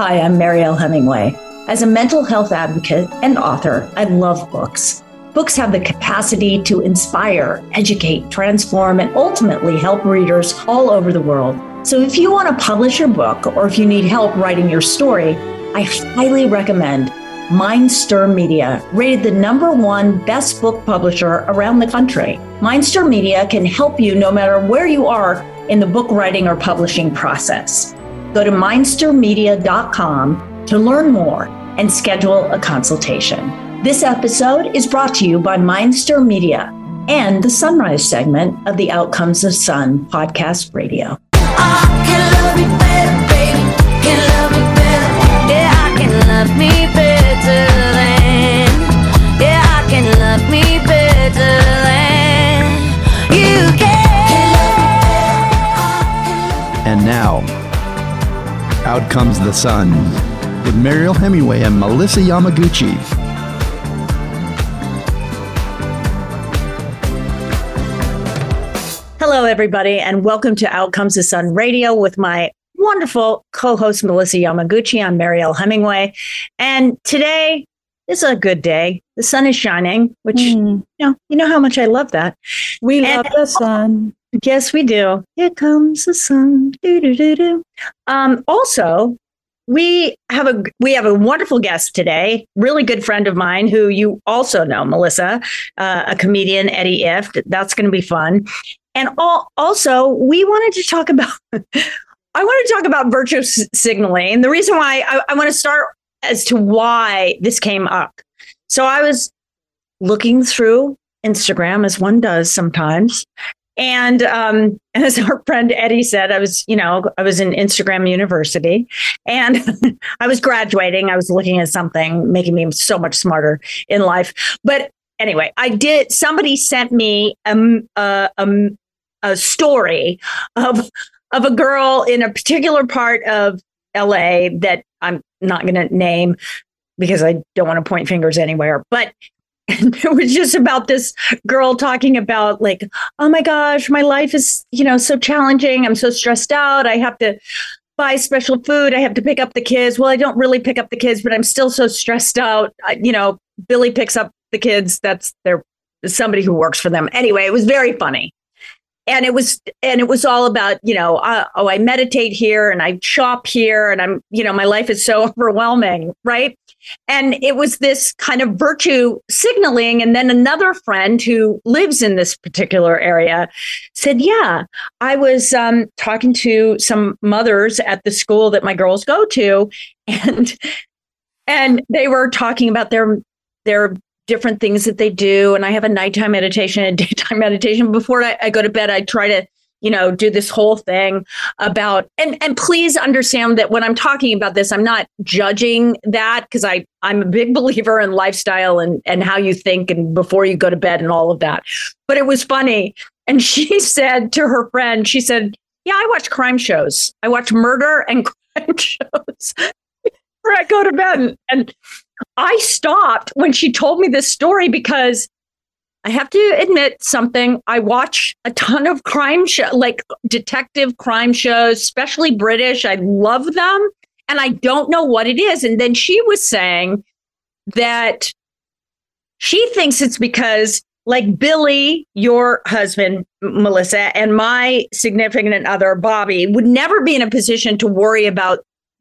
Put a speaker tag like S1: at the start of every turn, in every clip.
S1: Hi, I'm Mariel Hemingway. As a mental health advocate and author, I love books. Books have the capacity to inspire, educate, transform, and ultimately help readers all over the world. So if you want to publish your book or if you need help writing your story, I highly recommend Mindstir Media, rated the number one best book publisher around the country. Mindstir Media can help you no matter where you are in the book writing or publishing process. Go to mindstirmedia.com to learn more and schedule a consultation. This episode is brought to you by Mindstir Media and the Sunrise segment of the Out Comes the Sun podcast radio.
S2: Out comes the sun with Mariel Hemingway and Melissa Yamaguchi.
S1: Hello, everybody, and welcome to Out Comes the Sun Radio with my wonderful co-host Melissa Yamaguchi. I'm Mariel Hemingway, and today is a good day. The sun is shining, which mm. you know, you know how much I love that.
S3: We and, love the sun.
S1: Yes, we do. Here comes the sun. Do-do-do-do. Um, also, we have a we have a wonderful guest today, really good friend of mine who you also know, Melissa, uh, a comedian, Eddie Ifft. That's going to be fun. And all, also, we wanted to talk about. I want to talk about virtue signaling. The reason why I, I want to start as to why this came up. So I was looking through Instagram as one does sometimes, and um, as our friend Eddie said, I was, you know, I was in Instagram University and I was graduating. I was looking at something making me so much smarter in life. But anyway, I did, somebody sent me a, a, a, a story of, of a girl in a particular part of LA that I'm not going to name because I don't want to point fingers anywhere. But and it was just about this girl talking about like oh my gosh my life is you know so challenging. I'm so stressed out. I have to buy special food. I have to pick up the kids. Well i don't really pick up the kids but i'm still so stressed out. I, you know billy picks up the kids. That's their somebody who works for them. Anyway it was very funny. And it was and it was all about you know uh, oh i meditate here and i shop here and i'm you know my life is so overwhelming right and it was this kind of virtue signaling and then another friend who lives in this particular area said yeah i was um, talking to some mothers at the school that my girls go to and and they were talking about their their different things that they do. And I have a nighttime meditation and daytime meditation. Before I, I go to bed, I try to you know do this whole thing about and and please understand that when i'm talking about this i'm not judging that because i i'm a big believer in lifestyle and and how you think and before you go to bed and all of that. But it was funny. And she said to her friend she said yeah i watch crime shows. I watch murder and crime shows before i go to bed. And, and I stopped when she told me this story because I have to admit something. I watch a ton of crime show, like detective crime shows, especially British. I love them. And I don't know what it is. And then she was saying that she thinks it's because, like Billy, your husband, Melissa, and my significant other, Bobby, would never be in a position to worry about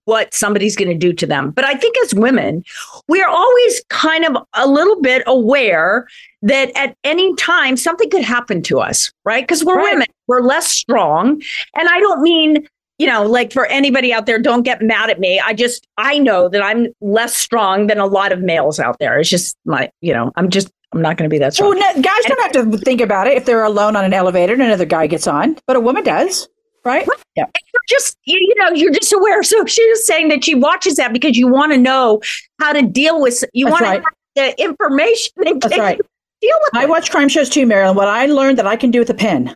S1: what somebody's going to do to them. But I think as women, we're always kind of a little bit aware that at any time something could happen to us, right? Because we're right. women, we're less strong. And I don't mean, you know, like for anybody out there, don't get mad at me. I just, I know that I'm less strong than a lot of males out there. It's just my, you know, I'm just I'm not going to be that strong.
S3: Well, no, guys don't have to think about it if they're alone on an elevator and another guy gets on, but a woman does right?
S1: Yeah. You're just you know you're just aware. So she was saying that she watches that because you want to know how to deal with you want right. the information.
S3: That's right. Deal with I it. watch crime shows too, Marilyn. What I learned that I can do with a pen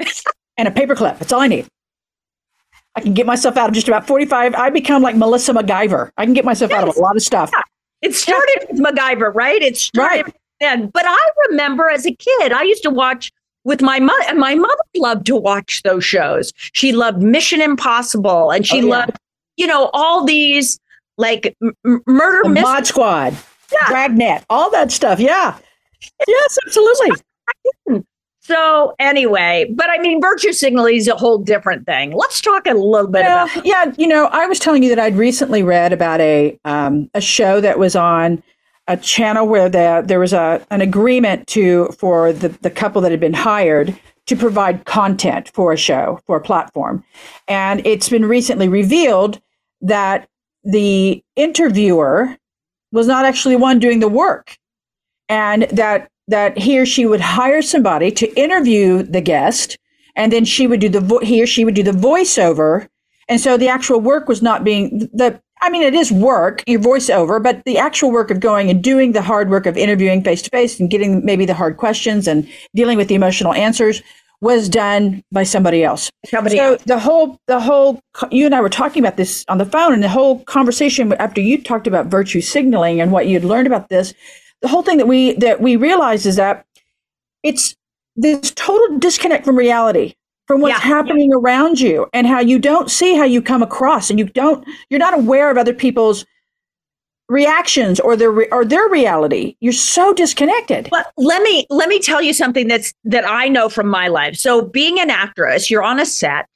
S3: and a paperclip. That's all I need. I can get myself out of just about 45. I become like Melissa MacGyver. I can get myself yes. out of a lot of stuff. Yeah.
S1: It started with MacGyver, right? It started right. then. But I remember as a kid, I used to watch with my mother and my mother loved to watch those shows she loved mission impossible and she oh, yeah. loved you know, all these like m- murder
S3: the Mod Squad, yeah. Dragnet, all that stuff. Yeah. Yes, absolutely.
S1: So anyway, but I mean, virtue signaling is a whole different thing. Let's talk a little bit
S3: yeah,
S1: about.
S3: Yeah, you know, I was telling you that I'd recently read about a um, a show that was on a channel where the, there was a an agreement to for the the couple that had been hired to provide content for a show for a platform, and it's been recently revealed that the interviewer was not actually one doing the work, and that that he or she would hire somebody to interview the guest and then she would do the vo- he or she would do the voiceover. And so the actual work was not being the i mean it is work your voiceover but the actual work of going and doing the hard work of interviewing face to face and getting maybe the hard questions and dealing with the emotional answers was done by somebody else.
S1: Somebody
S3: so
S1: else.
S3: the whole the whole you and I were talking about this on the phone and the whole conversation after you talked about virtue signaling and what you'd learned about this the whole thing that we that we realize is that it's this total disconnect from reality from what's yeah, happening yeah. around you and how you don't see how you come across and you don't you're not aware of other people's reactions or their or their reality you're so disconnected
S1: but let me let me tell you something that's that i know from my life so being an actress you're on a set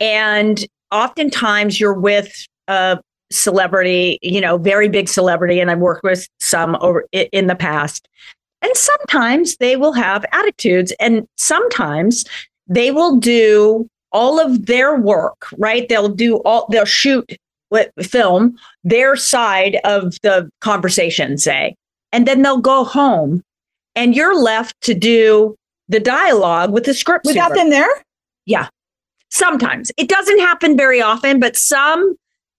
S1: and oftentimes you're with a celebrity, you know, very big celebrity, and I've worked with some over in the past. And sometimes they will have attitudes, and sometimes they will do all of their work, right? They'll do all, they'll shoot with film their side of the conversation, say, and then they'll go home, and you're left to do the dialogue with the script
S3: without them there.
S1: Yeah, sometimes it doesn't happen very often, but some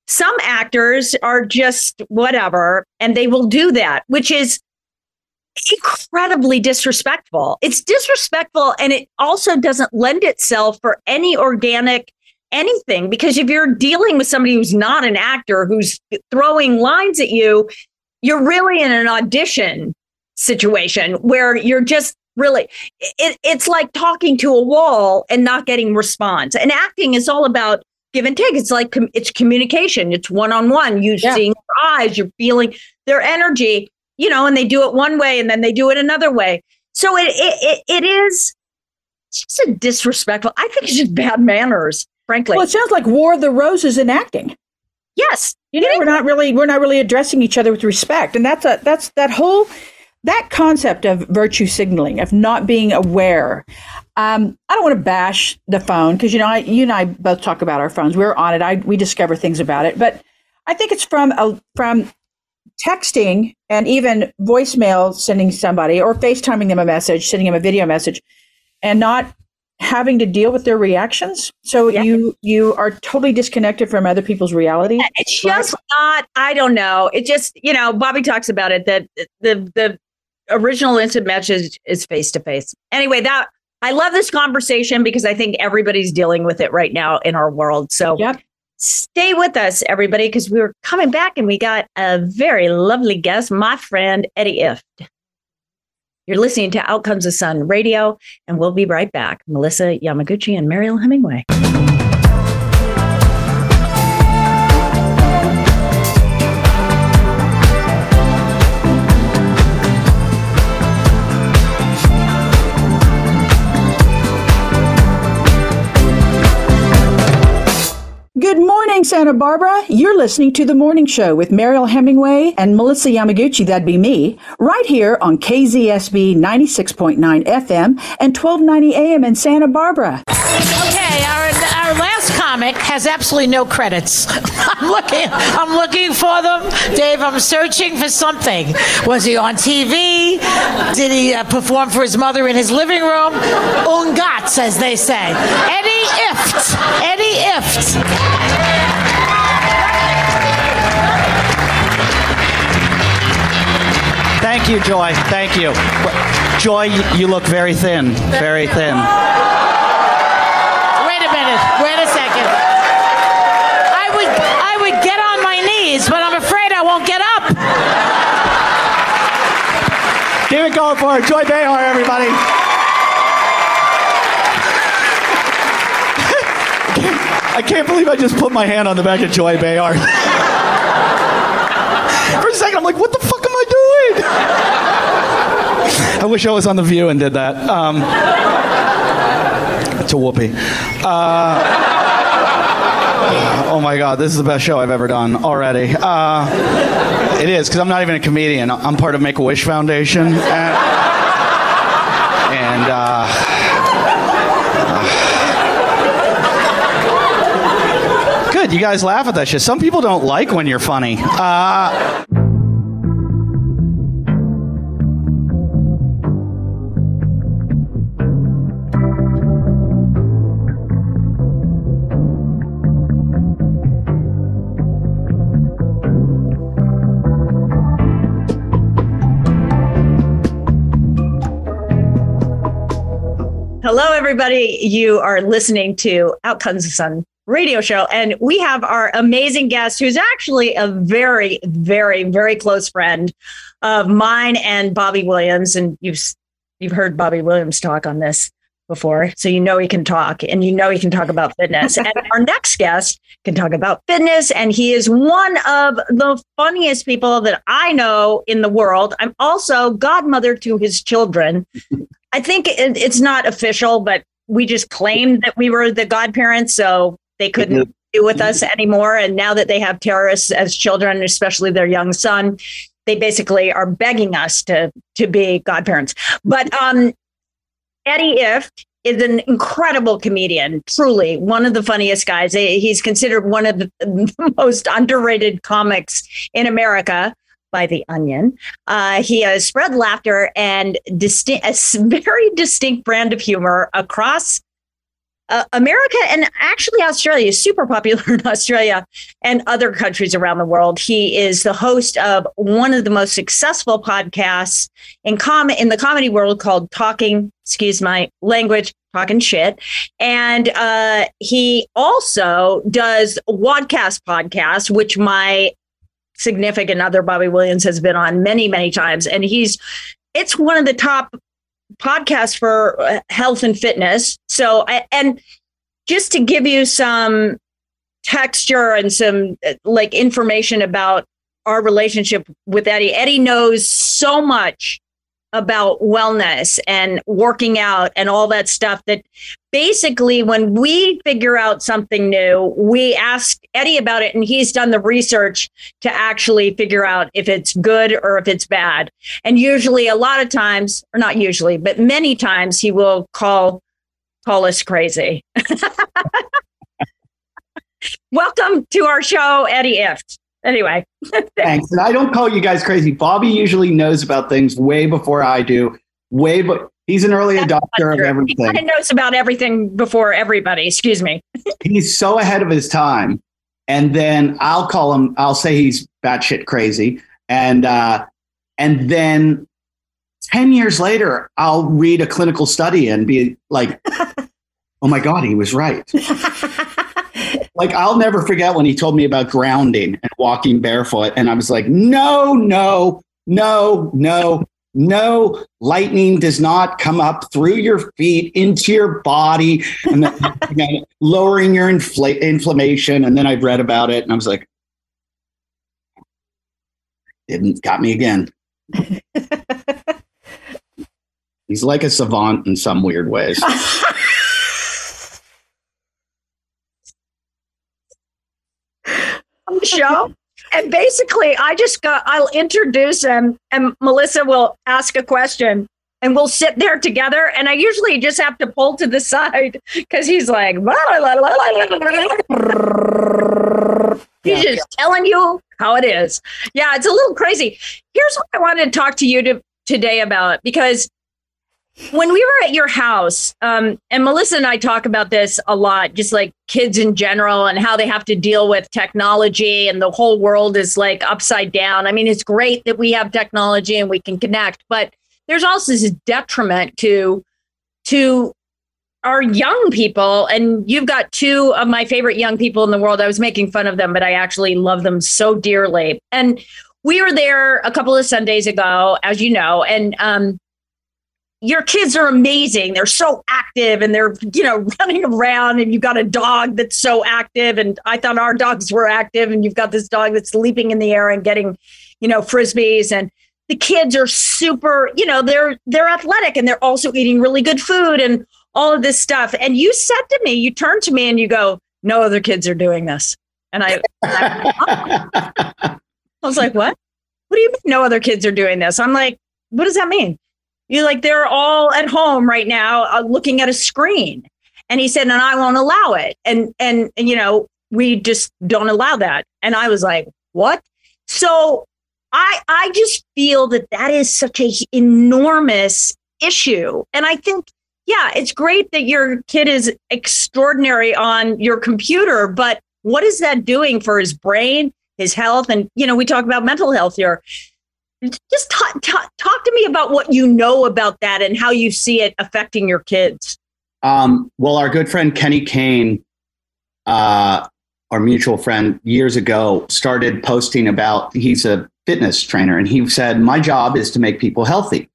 S1: some actors are just whatever, and they will do that, which is incredibly disrespectful. It's disrespectful, and it also doesn't lend itself for any organic anything because if you're dealing with somebody who's not an actor who's throwing lines at you, you're really in an audition situation where you're just really it, it's like talking to a wall and not getting response and acting is all about give and take. It's like it's communication. It's one on one. You yeah. seeing their eyes, you're feeling their energy, you know, and they do it one way and then they do it another way. So it it, it is it's just a disrespectful. I think it's just bad manners, frankly.
S3: Well, it sounds like War of the Roses in acting.
S1: Yes,
S3: you know, we're not really we're not really addressing each other with respect, and that's a that's that whole that concept of virtue signaling of not being aware um, I don't want to bash the phone because you know I, you and I both talk about our phones. We're on it. I we discover things about it, but I think it's from a, from texting and even voicemail sending somebody or FaceTiming them a message, sending them a video message, and not having to deal with their reactions. So yeah. you you are totally disconnected from other people's reality.
S1: Uh, it's just right? not. I don't know. It just you know Bobby talks about it that the the original instant message is face to face. Anyway, that I love this conversation because I think everybody's dealing with it right now in our world. So
S3: yep.
S1: Stay with us, everybody, because we were coming back and we got a very lovely guest, my friend Eddie Ifft. You're listening to Out Comes the Sun Radio, and we'll be right back. Melissa Yamaguchi and Mariel Hemingway.
S3: Good morning, Santa Barbara. You're listening to The Morning Show with Mariel Hemingway and Melissa Yamaguchi, that'd be me, right here on KZSB 96.9 FM and 1290 AM in Santa Barbara.
S4: Okay, our, our last comic has absolutely no credits. I'm looking, I'm looking for them. Dave, I'm searching for something. Was he on TV? Did he uh, perform for his mother in his living room? Ungats, as they say. Eddie Ifft. Eddie Ifft.
S5: Thank you, Joy. Thank you. Joy, you look very thin. Very thin.
S4: Wait a minute. Wait a second. I would I would get on my knees, but I'm afraid I won't get up.
S5: Keep it going for it. Joy Behar, everybody. I can't believe I just put my hand on the back of Joy Behar. For a second, I'm like, what the fuck am I doing? I wish I was on The View and did that. Um, to Whoopi. Uh, oh my God, this is the best show I've ever done already. Uh, it is, because I'm not even a comedian. I'm part of Make a Wish Foundation. And, and uh, good, you guys laugh at that shit. Some people don't like when you're funny.
S1: Hello, everybody. You are listening to Out Comes the Sun radio show. And we have our amazing guest who's actually a very, very, very close friend of mine and Bobby Williams. And you've you've heard Bobby Williams talk on this before. So you know he can talk and you know he can talk about fitness. and our next guest can talk about fitness. And he is one of the funniest people that I know in the world. I'm also godmother to his children. I think it, it's not official, but we just claimed that we were the godparents, so they couldn't do with us anymore. And now that they have terrorists as children, especially their young son, they basically are begging us to to be godparents. But um, Eddie Ifft is an incredible comedian, truly one of the funniest guys. He's considered one of the most underrated comics in America by The Onion. Uh, he has spread laughter and distinct, a very distinct brand of humor across uh, America and actually Australia is super popular in Australia and other countries around the world. He is the host of one of the most successful podcasts in com- in the comedy world called Talking, excuse my language, talking shit. And uh, he also does Wodcast podcast, which my significant other, Bobby Williams, has been on many, many times. And he's, it's one of the top podcasts for uh, health and fitness. So, and just to give you some texture and some uh, like information about our relationship with Eddie, Eddie knows so much about wellness and working out and all that stuff that basically when we figure out something new we ask eddie about it and he's done the research to actually figure out if it's good or if it's bad. And usually a lot of times or not usually but many times he will call call us crazy. Welcome to our show eddie ifft anyway.
S6: Thanks. And I don't call you guys crazy. Bobby usually knows about things way before I do. Way, but he's an early That's adopter of everything.
S1: He knows about everything before everybody. Excuse me.
S6: he's so ahead of his time. And then I'll call him. I'll say he's batshit crazy. And uh, and then ten years later, I'll read a clinical study and be like, "Oh my god, he was right." Like I'll never forget when he told me about grounding and walking barefoot, and I was like, no, no, no, no, no. Lightning does not come up through your feet into your body and then again, lowering your infl- inflammation. And then I read about it, and I was like, didn't got me again. He's like a savant in some weird ways.
S1: on the show. And basically, I just got, I'll introduce him, and Melissa will ask a question, and we'll sit there together. And I usually just have to pull to the side because he's like, he's just telling you how it is. Yeah, it's a little crazy. Here's what I wanted to talk to you to, today about because when we were at your house, um, and Melissa and I talk about this a lot, just like kids in general and how they have to deal with technology and the whole world is like upside down. I mean, it's great that we have technology and we can connect, but there's also this detriment to to our young people. And you've got two of my favorite young people in the world. I was making fun of them, but I actually love them so dearly. And we were there a couple of Sundays ago, as you know, and um, your kids are amazing. They're so active and they're, you know, running around and you've got a dog that's so active. And I thought our dogs were active and you've got this dog that's leaping in the air and getting, you know, frisbees and the kids are super, you know, they're they're athletic and they're also eating really good food and all of this stuff. And you said to me, you turned to me and you go, no other kids are doing this. And I, I was like, what? What do you mean no other kids are doing this? I'm like, what does that mean? You like they're all at home right now uh, looking at a screen. And he said, and I won't allow it. And, and and you know, we just don't allow that. And I was like, what? So I I just feel that that is such a enormous issue. And I think yeah, it's great that your kid is extraordinary on your computer, but what is that doing for his brain, his health? And, you know, we talk about mental health here. Just talk, talk, talk to me about what you know about that and how you see it affecting your kids.
S6: Um, well, our good friend Kenny Kane, uh, our mutual friend years ago, started posting about he's a fitness trainer, and he said, My job is to make people healthy.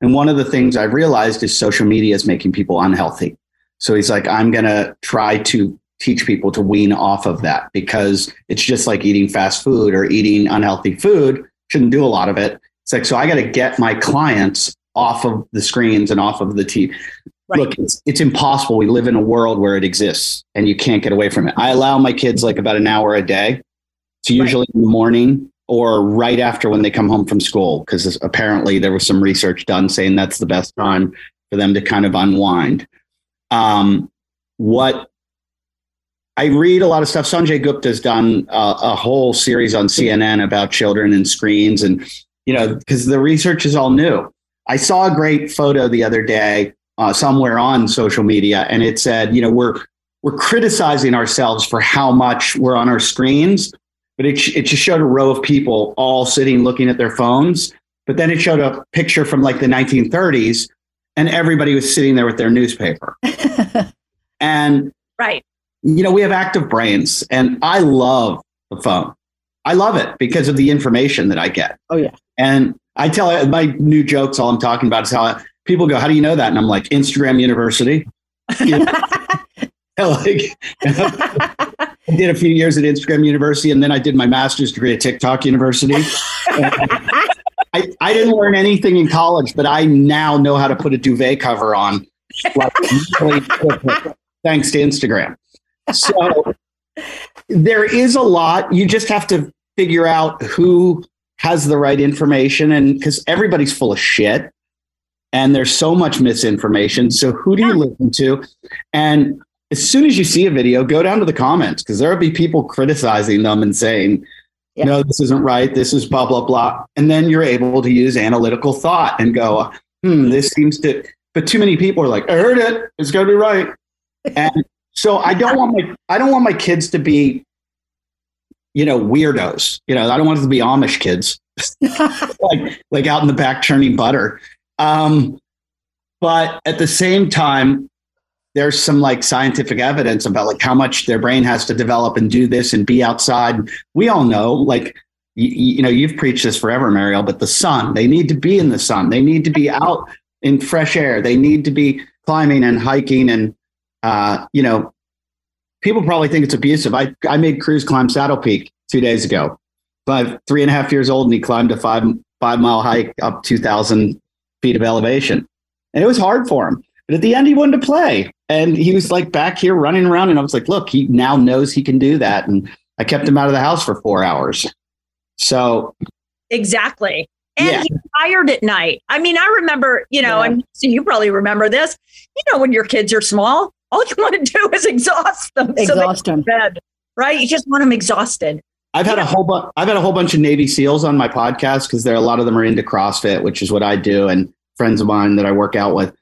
S6: And one of the things I've realized is social media is making people unhealthy. So he's like, I'm going to try to teach people to wean off of that because it's just like eating fast food or eating unhealthy food. Shouldn't do a lot of it. It's like, so I got to get my clients off of the screens and off of the TV. Right. Look, it's, it's impossible. We live in a world where it exists and you can't get away from it. I allow my kids like about an hour a day. It's usually right. in the morning or right after when they come home from school, because apparently there was some research done saying that's the best time for them to kind of unwind. Um, what I read a lot of stuff. Sanjay Gupta has done a, a whole series on CNN about children and screens, and you know, because the research is all new. I saw a great photo the other day uh, somewhere on social media, and it said, you know, we're we're criticizing ourselves for how much we're on our screens, but it, it just showed a row of people all sitting looking at their phones. But then it showed a picture from like the 1930s, and everybody was sitting there with their newspaper. and
S1: right,
S6: you know, we have active brains, and I love the phone. I love it because of the information that I get.
S3: Oh yeah,
S6: and I tell my new jokes. All I'm talking about is how I, people go, "How do you know that?" And I'm like, Instagram University. like I did a few years at Instagram University, and then I did my master's degree at TikTok University. I, I didn't learn anything in college, but I now know how to put a duvet cover on. thanks to Instagram. So there is a lot. You just have to figure out who has the right information, and because everybody's full of shit, and there's so much misinformation. So who do you listen to? And as soon as you see a video, go down to the comments because there'll be people criticizing them and saying, yeah. no, this isn't right. This is blah, blah, blah. And then you're able to use analytical thought and go, hmm, this seems to, but too many people are like, I heard it. It's going to be right. And so I don't want my, I don't want my kids to be, you know, weirdos. You know, I don't want them to be Amish kids, like, like out in the back churning butter. Um, but at the same time, there's some like scientific evidence about like how much their brain has to develop and do this and be outside. We all know, like, you, you know, you've preached this forever, Mariel, but the sun, they need to be in the sun. They need to be out in fresh air. They need to be climbing and hiking. And, uh, you know, people probably think it's abusive. I, I made Cruz climb Saddle Peak two days ago. Five, three and a half years old, and he climbed a five, five mile hike up 2,000 feet of elevation. And it was hard for him. But at the end, he wanted to play. And he was like back here running around. And I was like, look, he now knows he can do that. And I kept him out of the house for four hours. So
S1: exactly. And yeah. he's tired at night. I mean, I remember, you know, yeah. I'm so you probably remember this. You know, when your kids are small, all you want to do is exhaust them.
S3: Exhaust so them.
S1: Bed, right? You just want them exhausted.
S6: I've had yeah. a whole bunch. I've had a whole bunch of Navy SEALs on my podcast because there a lot of them are into CrossFit, which is what I do, and friends of mine that I work out with.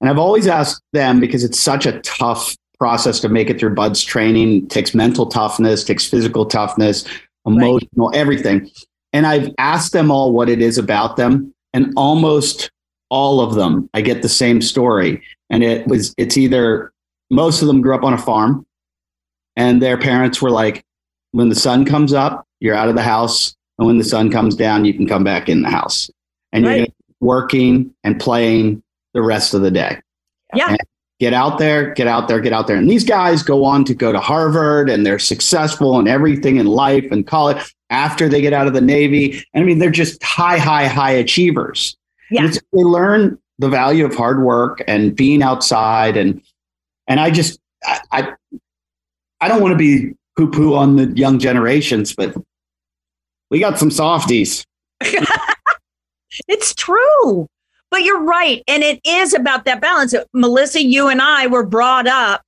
S6: And I've always asked them because it's such a tough process to make it through BUD/S training. It takes mental toughness, takes physical toughness, emotional, right. everything. And I've asked them all what it is about them, and almost all of them, I get the same story. And it was it's either most of them grew up on a farm, and their parents were like, when the sun comes up, you're out of the house, and when the sun comes down, you can come back in the house, and right. you're working and playing the rest of the day.
S1: Yeah.
S6: And get out there, get out there, get out there. And these guys go on to go to Harvard and they're successful in everything in life and college after they get out of the Navy. And I mean, they're just high, high, high achievers.
S1: Yeah.
S6: They learn the value of hard work and being outside. And, and I just, I, I, I don't want to be poo poo on the young generations, but we got some softies.
S1: it's true. But you're right. And it is about that balance. Melissa, you and I were brought up.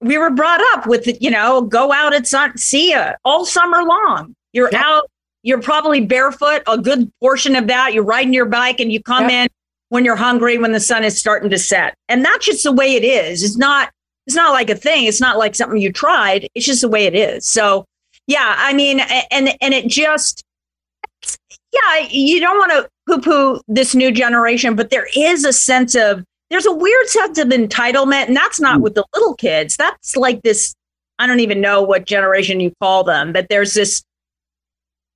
S1: We were brought up with, you know, go out at sun, see ya all summer long. You're yeah. out, you're probably barefoot a good portion of that. You're riding your bike and you come in when you're hungry, when the sun is starting to set. And that's just the way it is. It's not, it's not like a thing. It's not like something you tried. It's just the way it is. So yeah, I mean, and and it just yeah, you don't want to poo poo this new generation, but there is a sense of, there's a weird sense of entitlement. And that's not mm. with the little kids. That's like this, I don't even know what generation you call them, but there's this,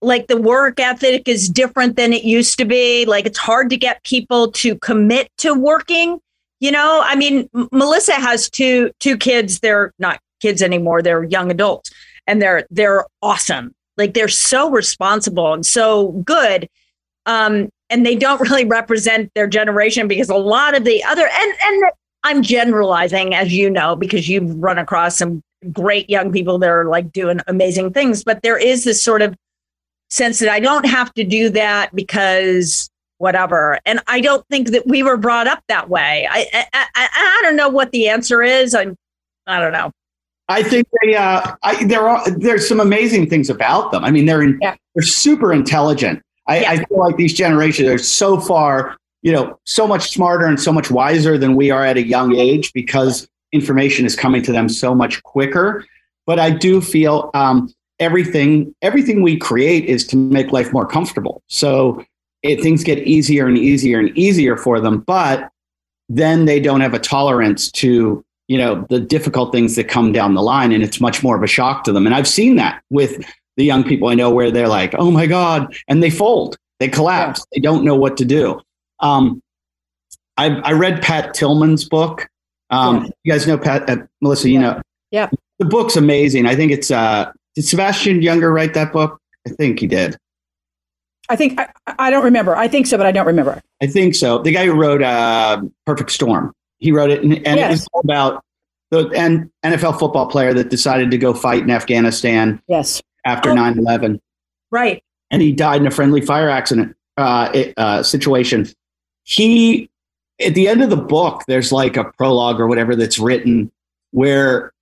S1: like the work ethic is different than it used to be. Like it's hard to get people to commit to working. You know, I mean, M- Melissa has two two kids. They're not kids anymore. They're young adults, and they're they're awesome. Like they're so responsible and so good. Um, and they don't really represent their generation because a lot of the other and and I'm generalizing as you know because you've run across some great young people that are like doing amazing things but there is this sort of sense that I don't have to do that because whatever and I don't think that we were brought up that way I I, I, I don't know what the answer is I'm I don't know
S6: I think they uh I, there are there's some amazing things about them I mean they're in, yeah. they're super intelligent I, yeah. I feel like these generations are so far, you know, so much smarter and so much wiser than we are at a young age because information is coming to them so much quicker. But I do feel um, everything everything we create is to make life more comfortable. So it, things get easier and easier and easier for them, but then they don't have a tolerance to you know the difficult things that come down the line and it's much more of a shock to them and i've seen that with the young people I know where they're like, oh my God, and they fold, they collapse, yeah. they don't know what to do. Um, I, I read Pat Tillman's book. Um, yeah. You guys know Pat, uh, Melissa, you know.
S3: Yeah.
S6: The book's amazing. I think it's, uh, did Sebastian Junger write that book? I think he did.
S3: I think, I, I don't remember. I think so, but I don't remember.
S6: I think so. The guy who wrote uh, Perfect Storm, he wrote it, and, and yes. it was about the and NFL football player that decided to go fight in Afghanistan.
S3: Yes
S6: after 9 11.
S1: Right.
S6: And he died in a friendly fire accident uh, uh, situation. He, at the end of the book, there's like a prologue or whatever that's written where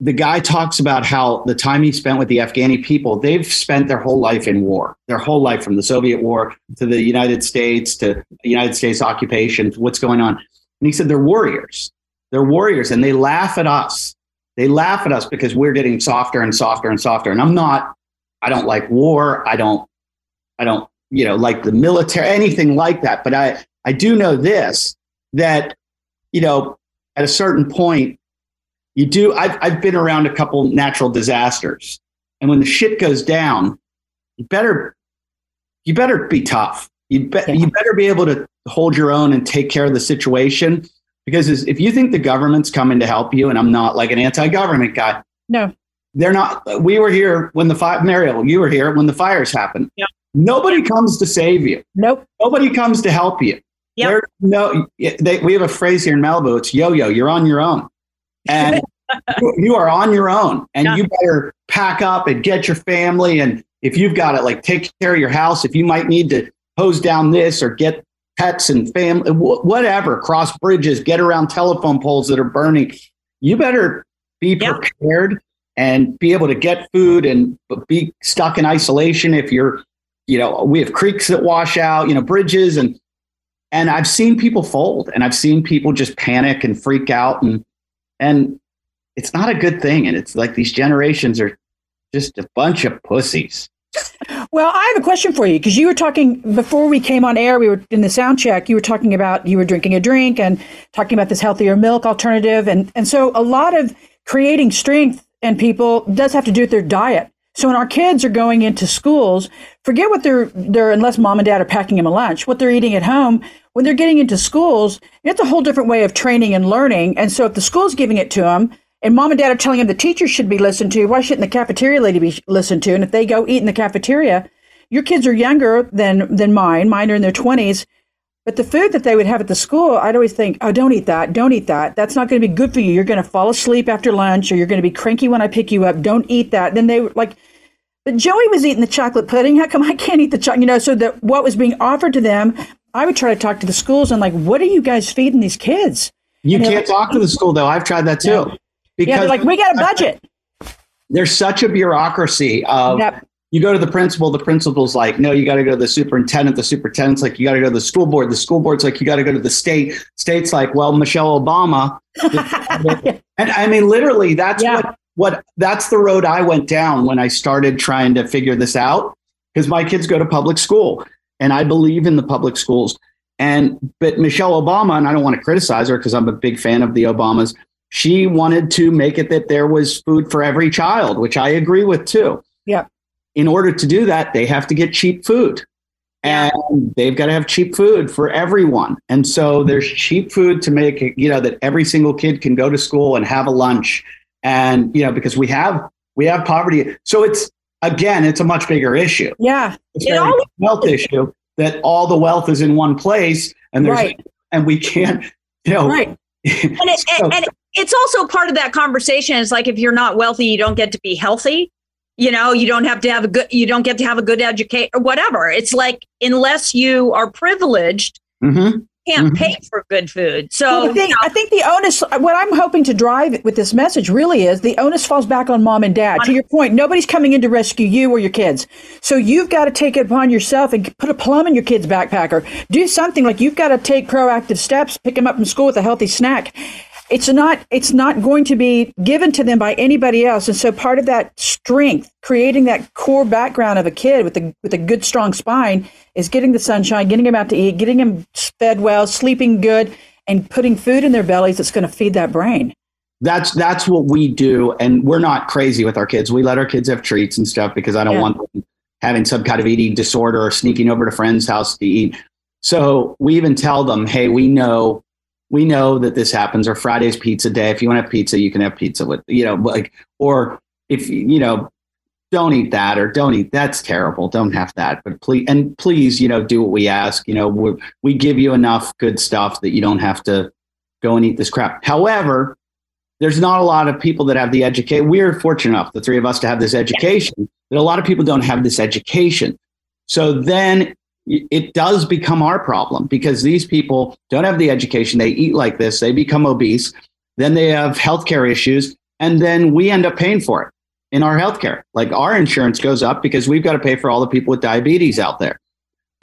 S6: the guy talks about how the time he spent with the Afghani people, they've spent their whole life in war, their whole life from the Soviet war to the United States to the United States occupation, what's going on. And he said they're warriors. They're warriors and they laugh at us they laugh at us because we're getting softer and softer and softer. And I'm not, I don't like war. I don't, I don't, you know, like the military, anything like that. But I, I do know this that, you know, at a certain point, you do, I've, I've been around a couple natural disasters. And when the shit goes down, you better, you better be tough. You, be, you better be able to hold your own and take care of the situation because if you think the government's coming to help you, and I'm not like an anti-government guy,
S3: no,
S6: they're not. We were here when the fire, Mariel, you were here when the fires happened.
S1: Yep.
S6: Nobody comes to save you.
S3: Nope.
S6: Nobody comes to help you.
S1: Yep.
S6: no, they, we have a phrase here in Malibu. It's yo-yo. You're on your own, and you are on your own, and yeah. you better pack up and get your family. And if you've got it, like take care of your house. If you might need to hose down this or get pets and family, whatever, cross bridges, get around telephone poles that are burning. You better be prepared and be able to get food and be stuck in isolation if you're, you know, we have creeks that wash out, you know, bridges and and I've seen people fold and I've seen people just panic and freak out and and it's not a good thing. And it's like these generations are just a bunch of pussies.
S3: Well, I have a question for you because you were talking before we came on air. We were in the sound check. You were talking about you were drinking a drink and talking about this healthier milk alternative, and and so a lot of creating strength in people does have to do with their diet. So when our kids are going into schools, forget what they're they're unless mom and dad are packing them a lunch, what they're eating at home. When they're getting into schools, it's a whole different way of training and learning. And so if the school's giving it to them, and mom and dad are telling them the teachers should be listened to, why shouldn't the cafeteria lady be listened to? And if they go eat in the cafeteria, your kids are younger than than mine. Mine are in their twenties. But the food that they would have at the school, I'd always think, oh, don't eat that. Don't eat that. That's not going to be good for you. You're going to fall asleep after lunch or you're going to be cranky when I pick you up. Don't eat that. Then they were like, but Joey was eating the chocolate pudding. How come I can't eat the chocolate? You know, so that what was being offered to them, I would try to talk to the schools and like, what are you guys feeding these kids?
S6: You can't talk to the school though. I've tried that too.
S3: Yeah. Because yeah, like, we got a budget.
S6: There's such a bureaucracy of yep. you go to the principal, the principal's like, no, you got to go to the superintendent. The superintendent's like, you got to go to the school board. The school board's like, you got to go to the state. State's like, well, Michelle Obama. and I mean, literally, that's yeah. what what that's the road I went down when I started trying to figure this out because my kids go to public school and I believe in the public schools. And but Michelle Obama, and I don't want to criticize her because I'm a big fan of the Obamas. She wanted to make it that there was food for every child, which I agree with too.
S3: Yeah.
S6: In order to do that, they have to get cheap food. And they've got to have cheap food for everyone. And so there's cheap food to make it, you know, that every single kid can go to school and have a lunch and you know because we have we have poverty so it's again it's a much bigger issue.
S3: Yeah.
S6: It's a all- wealth issue that all the wealth is in one place and there's right. and we can't you know.
S1: Right. And, it, so, and, and it's also part of that conversation. Is like if you're not wealthy you don't get to be healthy. You know you don't have to have a good you don't get to have a good education or whatever. It's like unless you are privileged mm-hmm can't mm-hmm. pay for good food. So
S3: well, thing, you know, I think the onus, what I'm hoping to drive with this message really is the onus falls back on mom and dad. To your point, nobody's coming in to rescue you or your kids. So you've got to take it upon yourself and put a plum in your kid's backpack or do something like you've got to take proactive steps, pick them up from school with a healthy snack it's not it's not going to be given to them by anybody else. And so part of that strength creating that core background of a kid with a with a good strong spine is getting the sunshine getting them out to eat getting them fed well sleeping good and putting food in their bellies that's going to feed that brain.
S6: That's that's what we do and we're not crazy with our kids. We let our kids have treats and stuff because i don't yeah. want them having some kind of eating disorder or sneaking over to friends house to eat. So we even tell them hey we know we know that this happens or friday's pizza day. If you want to have pizza you can have pizza with you know like or if you know don't eat that or don't eat that's terrible don't have that. But please and please you know do what we ask you know we we give you enough good stuff that you don't have to go and eat this crap. However there's not a lot of people that have the education we're fortunate enough the three of us to have this education that a lot of people don't have this education. So then it does become our problem because these people don't have the education. They eat like this, they become obese, then they have healthcare issues, and then we end up paying for it in our healthcare. Like our insurance goes up because we've got to pay for all the people with diabetes out there.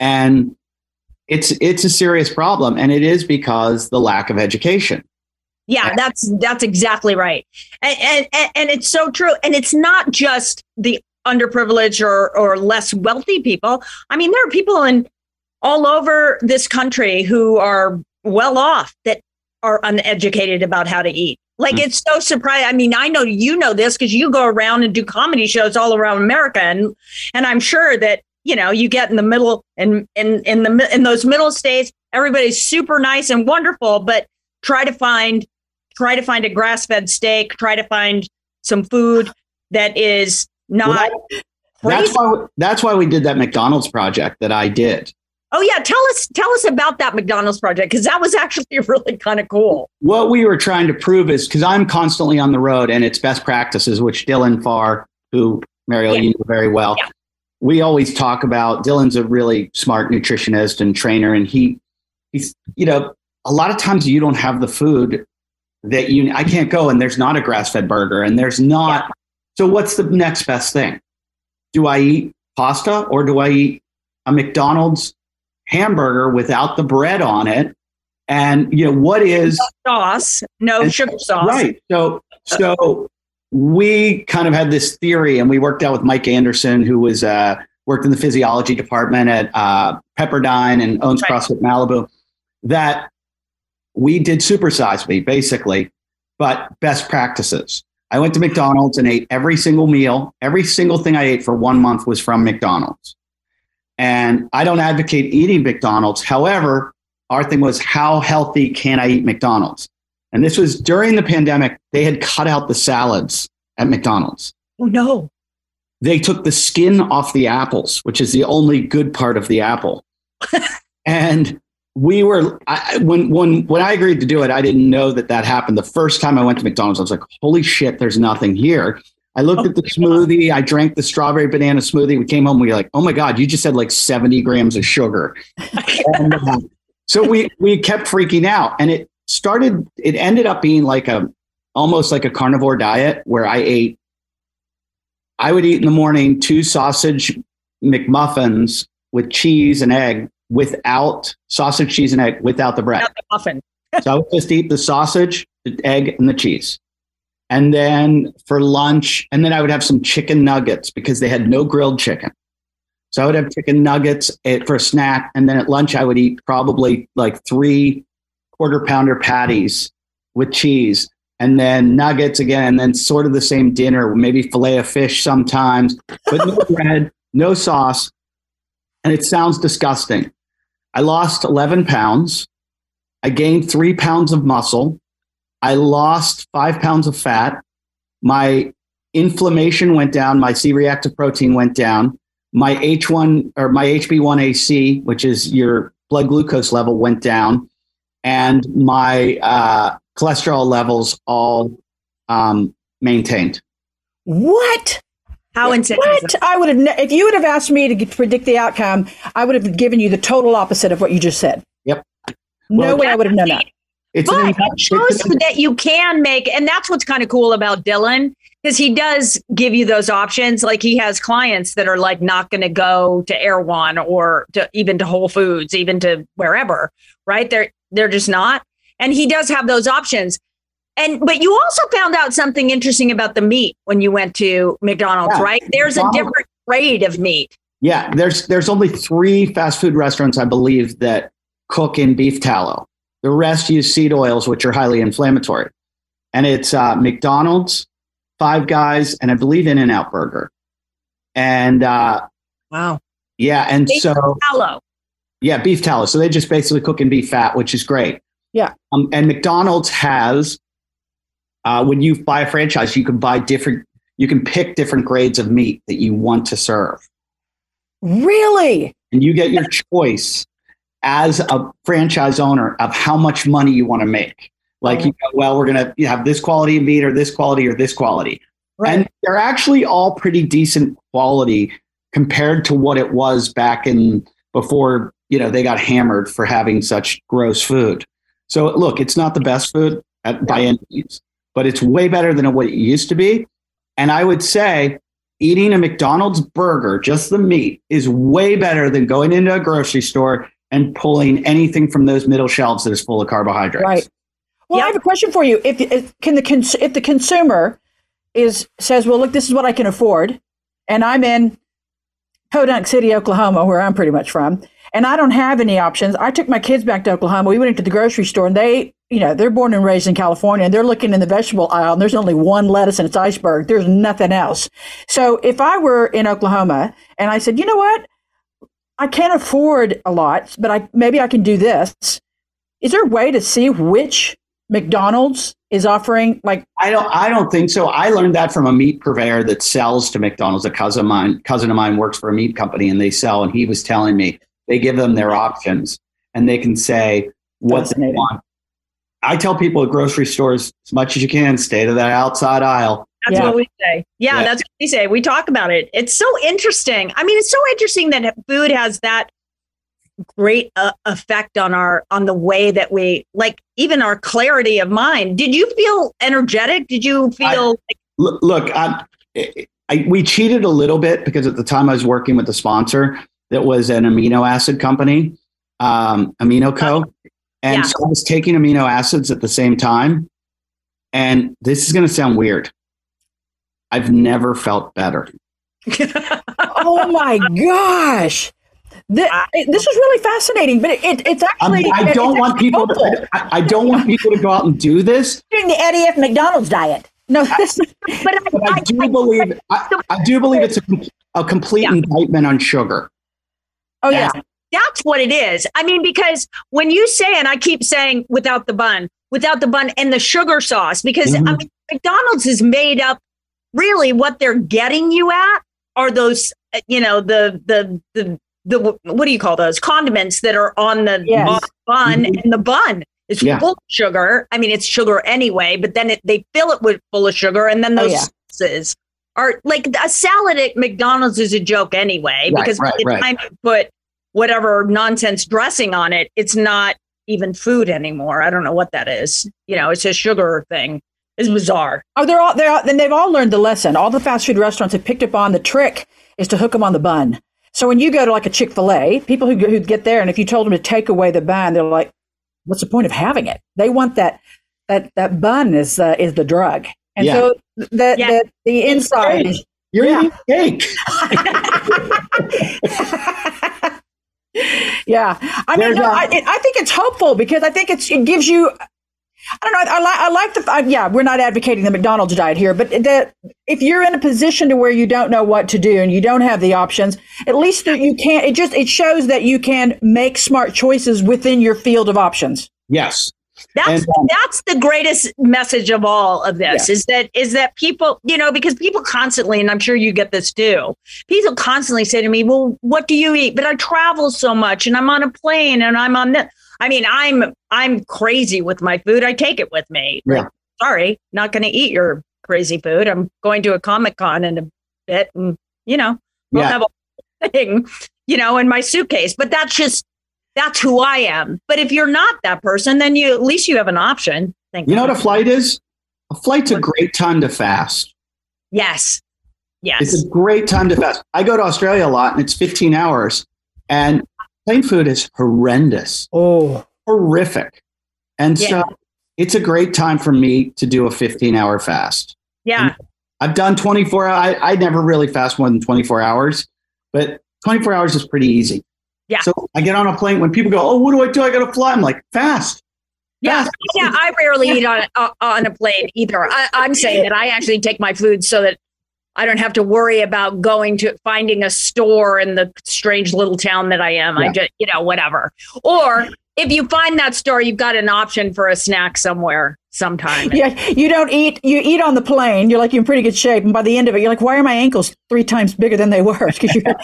S6: And it's it's a serious problem and it is because the lack of education.
S1: Yeah, that's that's exactly right. And, and and it's so true and it's not just the underprivileged or or less wealthy people. I mean, there are people in all over this country who are well off that are uneducated about how to eat. Like mm-hmm. it's so surprising. I mean, I know you know this because you go around and do comedy shows all around America, and and I'm sure that you know you get in the middle and in in the in those middle states, everybody's super nice and wonderful, but try to find try to find a grass fed steak, try to find some food that is not. Well,
S6: that, that's why that's why we did that McDonald's project that I did.
S1: Oh yeah, tell us tell us about that McDonald's project because that was actually really kind of cool.
S6: What we were trying to prove is because I'm constantly on the road and it's best practices, which Dylan Farr, who Mariel yeah. you know very well, yeah. we always talk about. Dylan's a really smart nutritionist and trainer, and he he's you know a lot of times you don't have the food that you I can't go and there's not a grass fed burger and there's not. So what's the next best thing? Do I eat pasta or do I eat a McDonald's hamburger without the bread on it? And you know what is
S1: no sauce, no and, sugar sauce.
S6: Right. So so we kind of had this theory, and we worked out with Mike Anderson, who was uh, worked in the physiology department at uh, Pepperdine and owns right. CrossFit Malibu. That we did supersize me basically, but best practices. I went to McDonald's and ate every single meal. Every single thing I ate for one month was from McDonald's. And I don't advocate eating McDonald's. However, our thing was how healthy can I eat McDonald's? And this was during the pandemic. They had cut out the salads at McDonald's.
S1: Oh no.
S6: They took the skin off the apples, which is the only good part of the apple. and we were I, when when when I agreed to do it, I didn't know that that happened. The first time I went to McDonald's, I was like, "Holy shit, there's nothing here." I looked oh, at the smoothie. I drank the strawberry banana smoothie. We came home. We were like, "Oh my god, you just had like 70 grams of sugar." and, uh, so we we kept freaking out, and it started. It ended up being like a almost like a carnivore diet where I ate. I would eat in the morning two sausage McMuffins with cheese and egg without sausage, cheese, and egg without the bread. Muffin. so I would just eat the sausage, the egg, and the cheese. And then for lunch, and then I would have some chicken nuggets because they had no grilled chicken. So I would have chicken nuggets for a snack. And then at lunch, I would eat probably like three quarter pounder patties with cheese and then nuggets again, and then sort of the same dinner, maybe filet of fish sometimes, but no bread, no sauce. And it sounds disgusting. I lost 11 pounds. I gained three pounds of muscle. I lost five pounds of fat. My inflammation went down. My C reactive protein went down. My H1 or my HB1AC, which is your blood glucose level, went down. And my uh, cholesterol levels all um, maintained.
S3: What?
S1: How insane!
S3: What I would have, ne- if you would have asked me to predict the outcome, I would have given you the total opposite of what you just said.
S6: Yep.
S3: No way I would have known that.
S1: It's but it shows that you can make, and that's what's kind of cool about Dylan, because he does give you those options. Like he has clients that are like not going to go to Erewhon or to even to Whole Foods, even to wherever, right? They're they're just not, and he does have those options. And but you also found out something interesting about the meat when you went to McDonald's, yeah. right? There's McDonald's. a different grade of meat.
S6: Yeah, there's there's only three fast food restaurants I believe that cook in beef tallow. The rest use seed oils, which are highly inflammatory. And it's uh, McDonald's, Five Guys, and I believe In-N-Out Burger. And uh,
S1: wow,
S6: yeah, and beef so
S1: tallow.
S6: Yeah, beef tallow. So they just basically cook in beef fat, which is great.
S3: Yeah.
S6: Um, and McDonald's has uh, when you buy a franchise, you can buy different, you can pick different grades of meat that you want to serve.
S3: Really?
S6: And you get your choice as a franchise owner of how much money you want to make. Like, you go, well, we're going to have this quality of meat or this quality or this quality. Right. And they're actually all pretty decent quality compared to what it was back in before, you know, they got hammered for having such gross food. So look, it's not the best food at, by any means, but it's way better than what it used to be. And I would say eating a McDonald's burger, just the meat, is way better than going into a grocery store and pulling anything from those middle shelves that is full of carbohydrates.
S3: Right. Well, yep. I have a question for you. If, if can the cons- if the consumer is says, "Well, look, this is what I can afford," and I'm in Podunk City, Oklahoma, where I'm pretty much from, and I don't have any options. I took my kids back to Oklahoma. We went into the grocery store, and they you know, they're born and raised in California and they're looking in the vegetable aisle and there's only one lettuce and it's iceberg. There's nothing else. So if I were in Oklahoma and I said, you know what? I can't afford a lot, but I maybe I can do this. Is there a way to see which McDonald's is offering like
S6: I don't I don't think so. I learned that from a meat purveyor that sells to McDonald's. A cousin of mine cousin of mine works for a meat company and they sell and he was telling me they give them their options and they can say what they want I tell people at grocery stores as much as you can, stay to that outside aisle.
S1: That's yeah. what we say. Yeah, yeah, that's what we say. We talk about it. It's so interesting. I mean, it's so interesting that food has that great uh, effect on our on the way that we like even our clarity of mind. Did you feel energetic? Did you feel I, like-
S6: look? I, I, we cheated a little bit because at the time I was working with the sponsor that was an amino acid company, um, Amino Co. And yeah. so I was taking amino acids at the same time. And this is going to sound weird. I've never felt better.
S3: oh my gosh. this is really fascinating, but it, it's actually.
S6: I, I don't want people. To, I, I, don't want people to go out and do this.
S3: Doing the Eddie Ifft McDonald's diet. No, this,
S6: but, I, but I, do believe. I, do believe it's a, a complete yeah. indictment on sugar.
S3: Oh yeah.
S1: That's what it is. I mean, because when you say, and I keep saying without the bun, without the bun and the sugar sauce, because
S6: Mhm.
S1: I mean, McDonald's is made up. Really, what they're getting you at are those, uh, you know, the the the the what do you call those condiments that are on the
S3: Yes.
S1: on the bun,
S6: Mhm.
S1: and the bun is
S6: Yeah.
S1: full of sugar. I mean, it's sugar anyway, but then it, they fill it with full of sugar, and then
S3: Oh,
S1: those
S3: yeah.
S1: sauces are like a salad at McDonald's is a joke anyway,
S6: Right,
S1: because by the
S6: right.
S1: time you put whatever nonsense dressing on it, it's not even food anymore. I don't know what that is. You know, it's a sugar thing. It's bizarre.
S3: Oh, they're all they're all, then they've all learned the lesson. All the fast food restaurants have picked up on the trick is to hook them on the bun. So when you go to like a Chick Fil A, people who who get there, and if you told them to take away the bun, they're like, "What's the point of having it?" They want that that that bun is uh, is the drug, and
S6: Yeah.
S3: so the,
S1: Yeah.
S3: the the inside is
S6: You're
S3: Yeah.
S6: eating cake.
S3: yeah. I mean, no,
S6: a-
S3: I, it, I think it's hopeful because I think it's it gives you. I don't know. I, I like. I like the. I, yeah, we're not advocating the McDonald's diet here, but that if you're in a position to where you don't know what to do and you don't have the options, at least that you can't, It just it shows that you can make smart choices within your field of options.
S6: Yes.
S1: That's
S6: And, um,
S1: that's the greatest message of all of this is that is that people, you know, because people constantly, and I'm sure you get this too, people constantly say to me, Well, what do you eat? But I travel so much and I'm on a plane and I'm on this. I mean, I'm I'm crazy with my food. I take it with me.
S6: Yeah.
S1: Like, sorry, not gonna eat your crazy food. I'm going to a Comic Con in a bit and you know, we'll
S6: Yeah.
S1: have a thing, you know, in my suitcase. But that's just that's who I am. But if you're not that person, then you at least you have an option. Thank
S6: You know what a flight is? A flight's a great time to fast.
S1: Yes. Yes.
S6: It's a great time to fast. I go to Australia a lot and it's 15 hours and plane food is horrendous,
S3: Oh,
S6: horrific. And
S1: Yeah.
S6: so it's a great time for me to do a 15 hour fast.
S1: yeah.
S6: I've done 24 I, I never really fast more than 24 hours, but 24 hours is pretty easy.
S1: Yeah.
S6: So I get on a plane when people go, Oh, what do I do? I got to fly. I'm like, fast.
S1: Yeah.
S6: fast.
S1: Yeah. I rarely eat on uh, on a plane either. I, I'm saying that I actually take my food so that I don't have to worry about going to finding a store in the strange little town that I am. I just, you know, whatever. Or if you find that store, you've got an option for a snack somewhere sometime.
S3: yeah. You don't eat. You eat on the plane. You're like you're in pretty good shape, and by the end of it, you're like, "Why are my ankles three times bigger than they were?" Because you're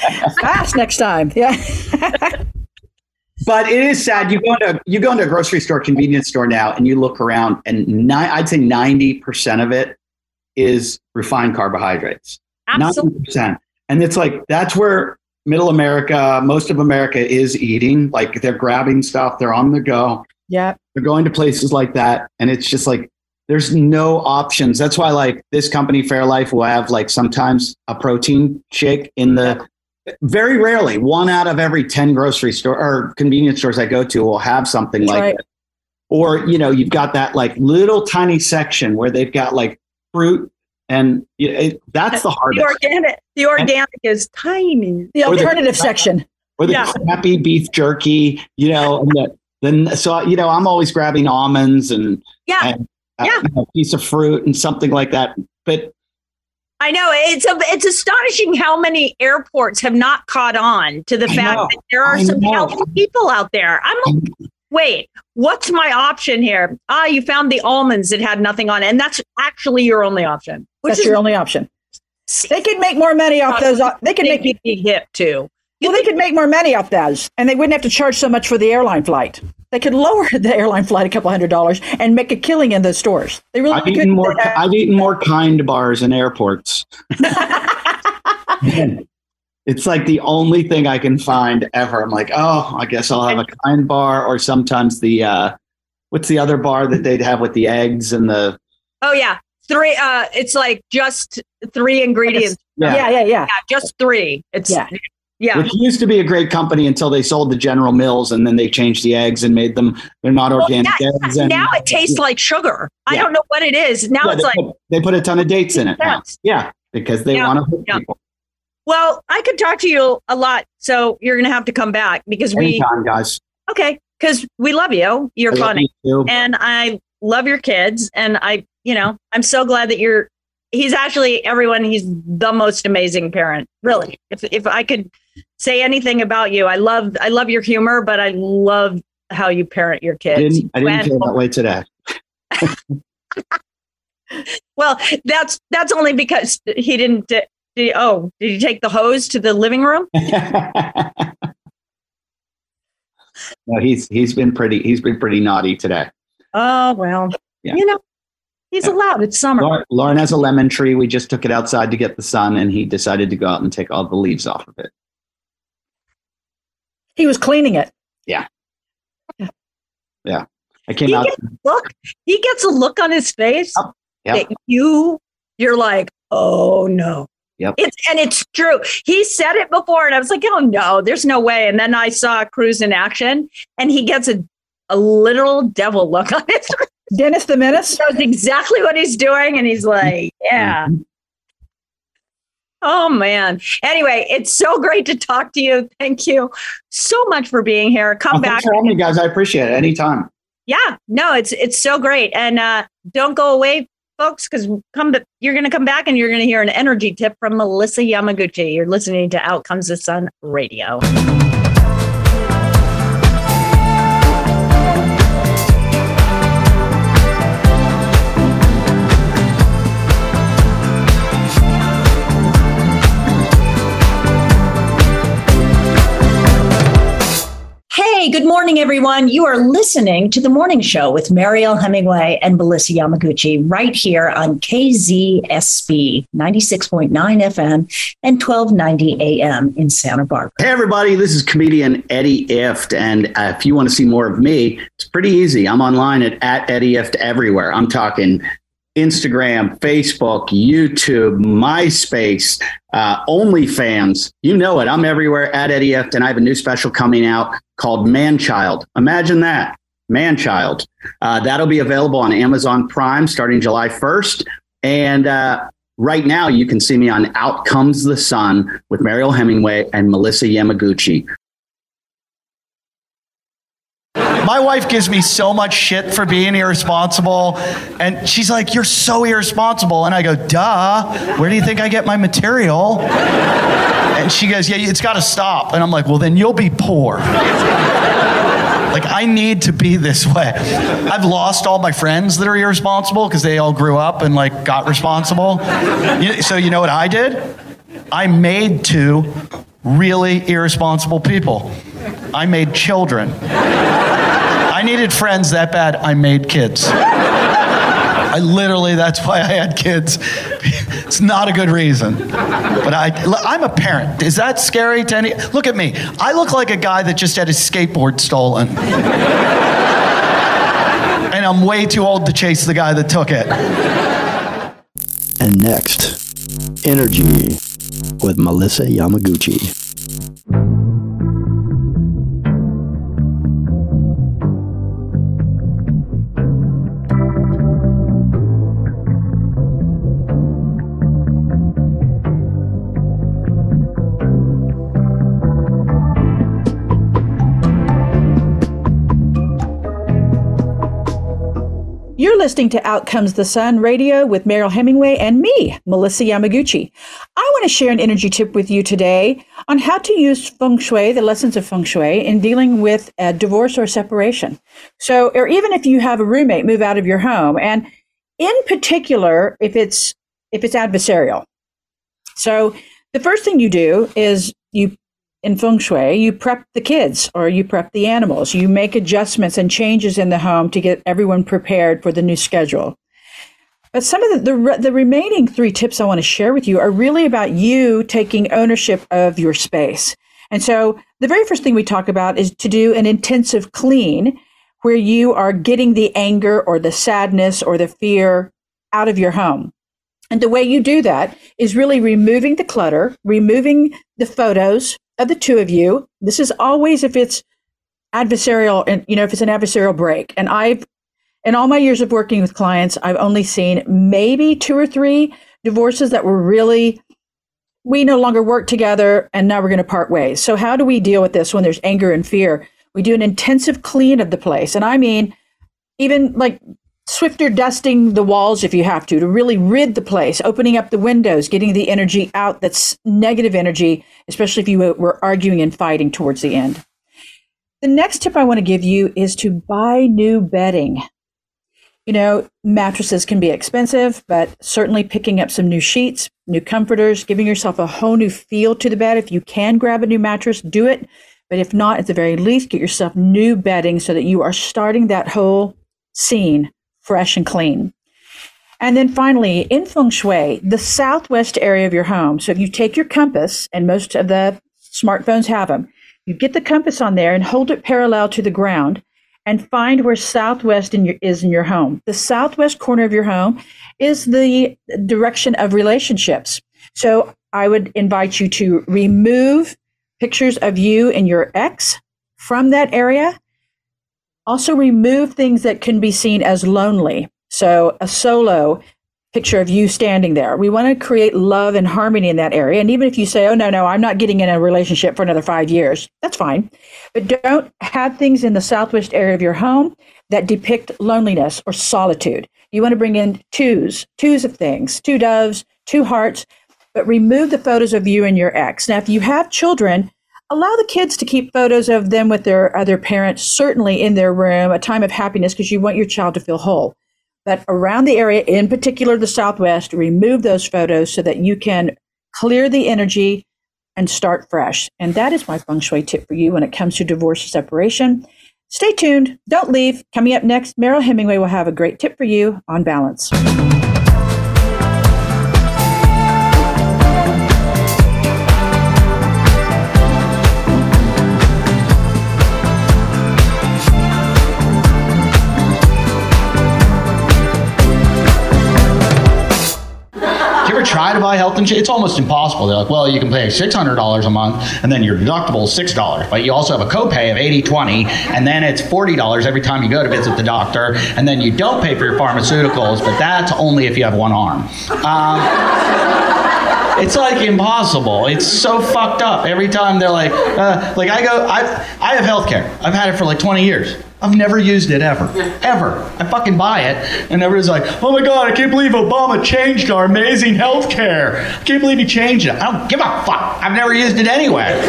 S3: fast next time. Yeah.
S6: But it is sad. You go into you go into a grocery store, convenience store now, and you look around, and ni- I'd say ninety percent of it is refined carbohydrates.
S1: Absolutely.
S6: Ninety percent, and it's like that's where Middle America, most of America is eating. Like they're grabbing stuff, they're on the go,
S3: yeah.
S6: they're going to places like that, and it's just like there's no options. That's why like this company Fairlife will have like sometimes a protein shake in the very rarely one out of every 10 grocery store or convenience stores I go to will have something
S3: That's
S6: like
S3: right.
S6: that. Or, you know, you've got that like little tiny section where they've got like fruit and you it, that's the
S1: The organic, the organic is tiny.
S3: The
S6: Or the-
S3: alternative section.
S6: Or the
S1: Yeah.
S6: crappy beef jerky, you know, and the, then so you know, I'm always grabbing almonds and
S1: Yeah.
S6: and uh,
S1: Yeah.
S6: you know, a piece of fruit and something like that. But
S1: I know it's a, it's astonishing how many airports have not caught on to the
S6: I
S1: fact
S6: know.
S1: that there are
S6: I
S1: some
S6: know.
S1: healthy people out there. I'm like, wait, what's my option here? Ah, you found the almonds that had nothing on it, and that's actually your only option. Which
S3: That's
S1: is
S3: your only option. They could make more money off those. uh, They could
S1: make
S3: make
S1: me hip too.
S3: well. They could make more money off those, and they wouldn't have to charge so much for the airline flight. They could lower the airline flight a couple hundred dollars and make a killing in those stores. They really
S6: I've eaten more. I've eaten more kind bars in airports. it's like the only thing I can find ever. I'm like, oh, I guess I'll have a kind bar, or sometimes the uh, what's the other bar that they'd have with the eggs and the
S1: Oh yeah, three. Uh, it's like just three ingredients.
S6: yeah,
S3: yeah, yeah, yeah.
S1: Yeah, just three. It's
S3: Yeah.
S1: yeah.
S6: which used to be a great company until they sold the General Mills, and then they changed the eggs and made them they're not
S1: Well,
S6: organic
S1: yeah,
S6: eggs. And,
S1: now it tastes like sugar. I don't know what it is. Now
S6: Yeah,
S1: it's
S6: they,
S1: like
S6: put, they put a ton of dates in it. Yeah, because they
S1: Yeah,
S6: want to hook
S1: yeah.
S6: people.
S1: Well, I could talk to you a lot, so you're going to have to come back because we
S6: Anytime, guys.
S1: okay because we love you. You're
S6: I
S1: funny,
S6: you
S1: and I love your kids, and I, you know, I'm so glad that you're he's actually everyone. He's the most amazing parent. Really, if if I could say anything about you, I love I love your humor, but I love how you parent your kids.
S6: I didn't, I didn't feel that way today.
S1: well, that's that's only because he didn't. Did oh, did he take the hose to the living room?
S6: no, he's he's been pretty he's been pretty naughty today.
S1: Oh well, yeah. you know, he's yeah. allowed. It's summer.
S6: Lauren, Lauren has a lemon tree. We just took it outside to get the sun, and he decided to go out and take all the leaves off of it.
S3: He was cleaning it.
S6: Yeah. Yeah. I came
S1: he
S6: out.
S1: Gets, look, he gets a look on his face oh, yep. that you you're like, oh no.
S6: Yep.
S1: It's and it's true. He said it before, and I was like, oh no, there's no way. And then I saw Cruz in action, and he gets a a literal devil look on his face.
S3: Dennis the Menace
S1: knows exactly what he's doing, and he's like, yeah. Mm-hmm. Oh man. Anyway, it's so great to talk to you. Thank you so much for being here. Come oh, back.
S6: Thanks for having me, guys. I appreciate it. Anytime.
S1: Yeah. No, it's it's so great. And uh don't go away, folks, because come you're gonna come back and you're gonna hear an energy tip from Melissa Yamaguchi. You're listening to Out Comes the Sun Radio. Good morning, everyone. You are listening to the morning show with Mariel Hemingway and Melissa Yamaguchi right here on KZSB 96.9 FM and 1290 AM in Santa Barbara.
S6: Hey, everybody. This is comedian Eddie Ifft. And uh, if you want to see more of me, it's pretty easy. I'm online at, at Eddie Ifft everywhere. I'm talking Instagram, Facebook, YouTube, MySpace, uh, OnlyFans. You know it. I'm everywhere at Eddie and I have a new special coming out called Manchild. Imagine that. Manchild. Uh, that'll be available on Amazon Prime starting July 1st. And uh, right now, you can see me on Out Comes the Sun with Mariel Hemingway and Melissa Yamaguchi.
S5: My wife gives me so much shit for being irresponsible. And she's like, You're so irresponsible. And I go, Duh, where do you think I get my material? And she goes, Yeah, it's got to stop. And I'm like, Well, then you'll be poor. Like, I need to be this way. I've lost all my friends that are irresponsible because they all grew up and like got responsible. So, you know what I did? I made two really irresponsible people. I made children I needed friends that bad, I made kids. I literally, that's why I had kids. It's not a good reason. But I, I'm a parent. Is that scary to any? Look at me. I look like a guy that just had his skateboard stolen. and I'm way too old to chase the guy that took it.
S2: And next, Energy with Melissa Yamaguchi.
S3: Listening to Out Comes the Sun radio with Mariel Hemingway and me, Melissa Yamaguchi. I want to share an energy tip with you today on how to use feng shui, the lessons of feng shui, in dealing with a divorce or separation. So, or even if you have a roommate move out of your home, and in particular, if it's if it's adversarial. So, the first thing you do is you in feng shui, you prep the kids or you prep the animals. You make adjustments and changes in the home to get everyone prepared for the new schedule. But some of the, the, the remaining three tips I want to share with you are really about you taking ownership of your space. And so the very first thing we talk about is to do an intensive clean where you are getting the anger or the sadness or the fear out of your home. And the way you do that is really removing the clutter, removing the photos, of the two of you, this is always if it's adversarial and you know if it's an adversarial break. And I've in all my years of working with clients, I've only seen maybe two or three divorces that were really we no longer work together and now we're going to part ways. So how do we deal with this when there's anger and fear? We do an intensive clean of the place. And I mean even like Swiffer dusting the walls if you have to, to really rid the place, opening up the windows, getting the energy out that's negative energy, especially if you were arguing and fighting towards the end. The next tip I want to give you is to buy new bedding. You know, mattresses can be expensive, but certainly picking up some new sheets, new comforters, giving yourself a whole new feel to the bed. If you can grab a new mattress, do it. But if not, at the very least, get yourself new bedding so that you are starting that whole scene fresh and clean. And then finally, in feng shui, the southwest area of your home. So if you take your compass, and most of the smartphones have them, you get the compass on there and hold it parallel to the ground and find where southwest in your, is in your home. The southwest corner of your home is the direction of relationships. So I would invite you to remove pictures of you and your ex from that area also, remove things that can be seen as lonely. So, a solo picture of you standing there. We want to create love and harmony in that area. And even if you say, oh, no, no, I'm not getting in a relationship for another five years, that's fine. But don't have things in the southwest area of your home that depict loneliness or solitude. You want to bring in twos, twos of things, two doves, two hearts, but remove the photos of you and your ex. Now, if you have children, allow the kids to keep photos of them with their other parents, certainly in their room, a time of happiness because you want your child to feel whole. But around the area, in particular the Southwest, remove those photos so that you can clear the energy and start fresh. And that is my feng shui tip for you when it comes to divorce or separation. Stay tuned. Don't leave. Coming up next, Mariel Hemingway will have a great tip for you on balance.
S6: Try to buy health insurance, it's almost impossible. They're like, well, you can pay $600 a month and then your deductible is $6. But you also have a copay of 80 20 and then it's $40 every time you go to visit the doctor. And then you don't pay for your pharmaceuticals, but that's only if you have one arm. Um, it's like impossible. It's so fucked up. Every time they're like, uh, like I go, I, I have health care. I've had it for like 20 years. I've never used it ever. Ever. I fucking buy it. And everybody's like, oh my God, I can't believe Obama changed our amazing health care. I can't believe he changed it. I don't give a fuck. I've never used it anyway.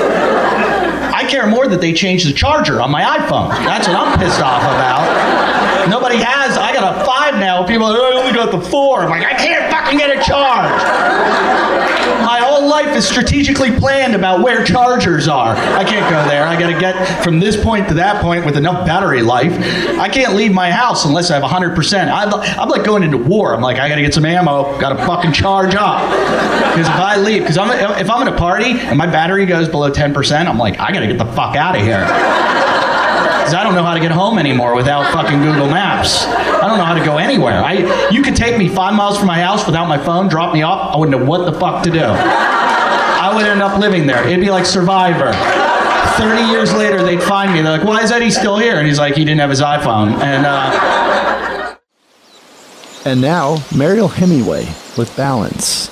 S6: I care more that they changed the charger on my iPhone. That's what I'm pissed off about. Nobody has. I got a five now. People are got the four. I'm like, I can't fucking get a charge. My whole life is strategically planned about where chargers are. I can't go there. I got to get from this point to that point with enough battery life. I can't leave my house unless I have 100%. I'm, I'm like going into war. I'm like, I got to get some ammo. Got to fucking charge up. Because if I leave, because I'm, if I'm in a party and my battery goes below 10%, I'm like, I got to get the fuck out of here because I don't know how to get home anymore without fucking Google Maps. I don't know how to go anywhere. I, you could take me five miles from my house without my phone, drop me off. I wouldn't know what the fuck to do. I would end up living there. It'd be like Survivor. 30 years later, they'd find me. They're like, why is Eddie still here? And he's like, he didn't have his iPhone. And, uh...
S2: and now, Mariel Hemingway with Balance.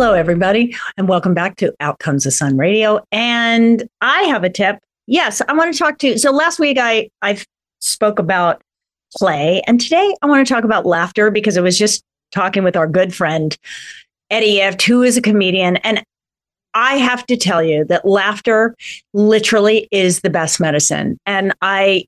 S1: Hello, everybody, and welcome back to Outcomes of Sun Radio. And I have a tip. Yes, I want to talk to. So last week I I spoke about play, and today I want to talk about laughter because I was just talking with our good friend Eddie Ifft, who is a comedian, and I have to tell you that laughter literally is the best medicine. And I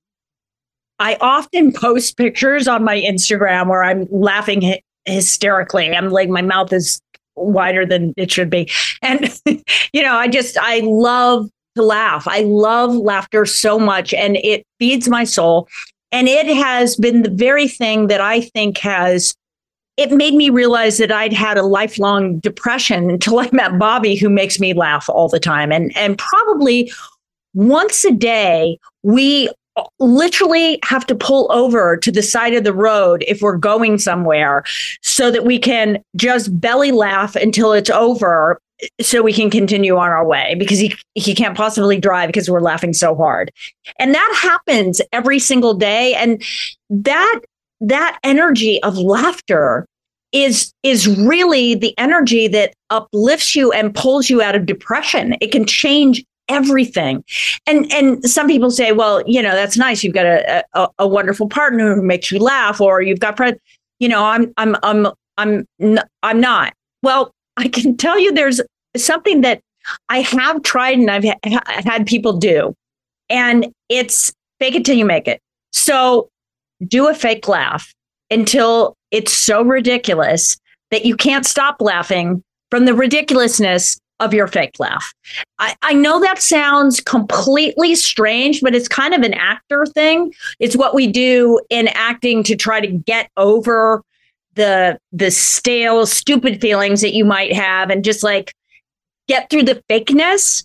S1: I often post pictures on my Instagram where I'm laughing hysterically. I'm like my mouth is wider than it should be. And, you know, I just, I love to laugh. I love laughter so much and it feeds my soul. And it has been the very thing that I think has, it made me realize that I'd had a lifelong depression until I met Bobby, who makes me laugh all the time. And, and probably once a day, we literally have to pull over to the side of the road if we're going somewhere so that we can just belly laugh until it's over so we can continue on our way because he he can't possibly drive because we're laughing so hard. And that happens every single day and that that energy of laughter is is really the energy that uplifts you and pulls you out of depression. It can change everything. And and some people say, well, you know, that's nice. You've got a a, a wonderful partner who makes you laugh, or you've got friends. You know, I'm I'm I'm I'm I'm not. Well, I can tell you, there's something that I have tried and I've ha- had people do, and it's fake it till you make it. So do a fake laugh until it's so ridiculous that you can't stop laughing from the ridiculousness of your fake laugh. I, I know that sounds completely strange, but it's kind of an actor thing. It's what we do in acting to try to get over the the stale, stupid feelings that you might have and just like get through the fakeness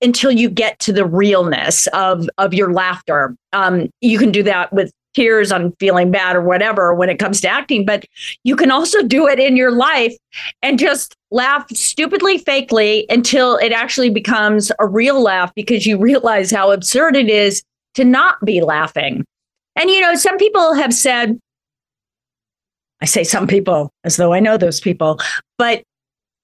S1: until you get to the realness of of your laughter. Um, you can do that with tears on feeling bad or whatever when it comes to acting, but you can also do it in your life and just laugh stupidly, fakely until it actually becomes a real laugh because you realize how absurd it is to not be laughing. And, you know, some people have said, I say some people as though I know those people, but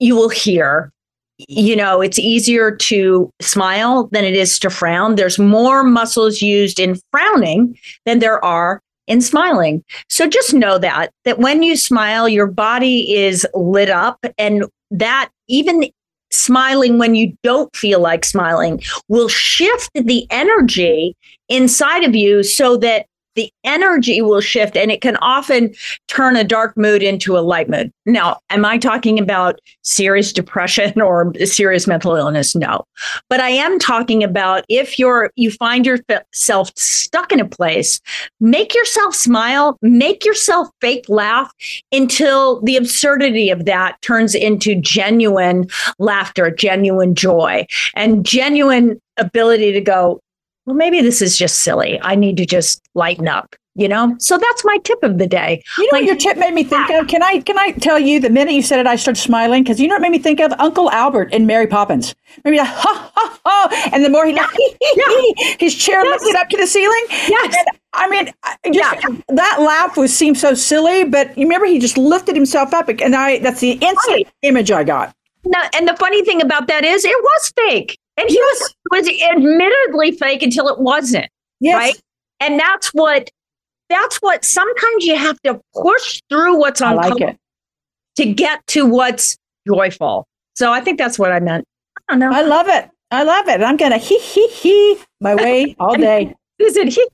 S1: you will hear you know, it's easier to smile than it is to frown. There's more muscles used in frowning than there are in smiling. So just know that that when you smile, your body is lit up and that even smiling when you don't feel like smiling will shift the energy inside of you so that the energy will shift and it can often turn a dark mood into a light mood. Now, am I talking about serious depression or serious mental illness? No. But I am talking about if you're you find yourself stuck in a place, make yourself smile, make yourself fake laugh until the absurdity of that turns into genuine laughter, genuine joy, and genuine ability to go, well, maybe this is just silly. I need to just lighten up, you know? So that's my tip of the day.
S3: You know like, what your tip made me think ah. of? Can I can I tell you the minute you said it, I started smiling because you know what made me think of? Uncle Albert in Mary Poppins. Maybe like, ha ha ha. And the more he yeah. yeah. his chair yes. lifted up to the ceiling.
S1: Yes.
S3: And, I mean, just yeah. that laugh was seemed so silly, but you remember he just lifted himself up, and I that's the instant right. image I got.
S1: No, and the funny thing about that is, it was fake. And he yes. was, was admittedly fake until it wasn't. Yes. Right. And that's what that's what sometimes you have to push through what's uncomfortable like to get to what's joyful. So I think that's what I meant. I don't know.
S3: I love it. I love it. I'm gonna hee hee hee my way all day.
S1: Is it hee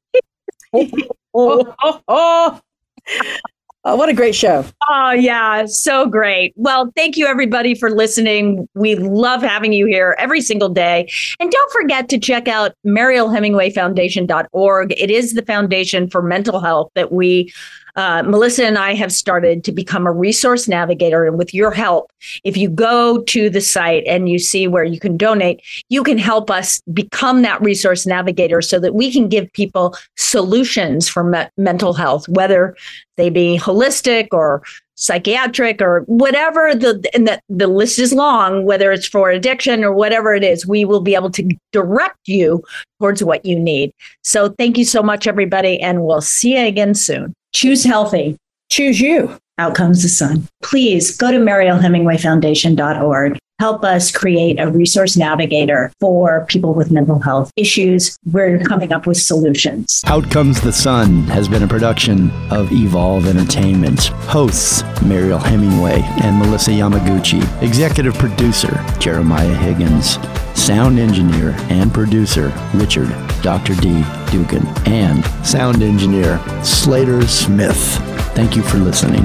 S1: hee?
S3: oh, oh, oh. oh. Oh, what a great show.
S1: Oh, yeah. So great. Well, thank you, everybody, for listening. We love having you here every single day. And don't forget to check out MarielHemingwayFoundation.org. It is the foundation for mental health that we uh, Melissa and I have started to become a resource navigator. And with your help, if you go to the site and you see where you can donate, you can help us become that resource navigator so that we can give people solutions for me- mental health, whether they be holistic or psychiatric or whatever the and the, the list is long whether it's for addiction or whatever it is we will be able to direct you towards what you need so thank you so much everybody and we'll see you again soon Choose healthy.
S3: Choose you.
S1: Out comes the sun. Please go to marielhemingwayfoundation.org. Help us create a resource navigator for people with mental health issues. We're coming up with solutions.
S2: Out Comes the Sun has been a production of Evolve Entertainment. Hosts Mariel Hemingway and Melissa Yamaguchi. Executive producer Jeremiah Higgins. Sound engineer and producer Richard Dr. D. Dugan. And sound engineer Slater Smith. Thank you for listening.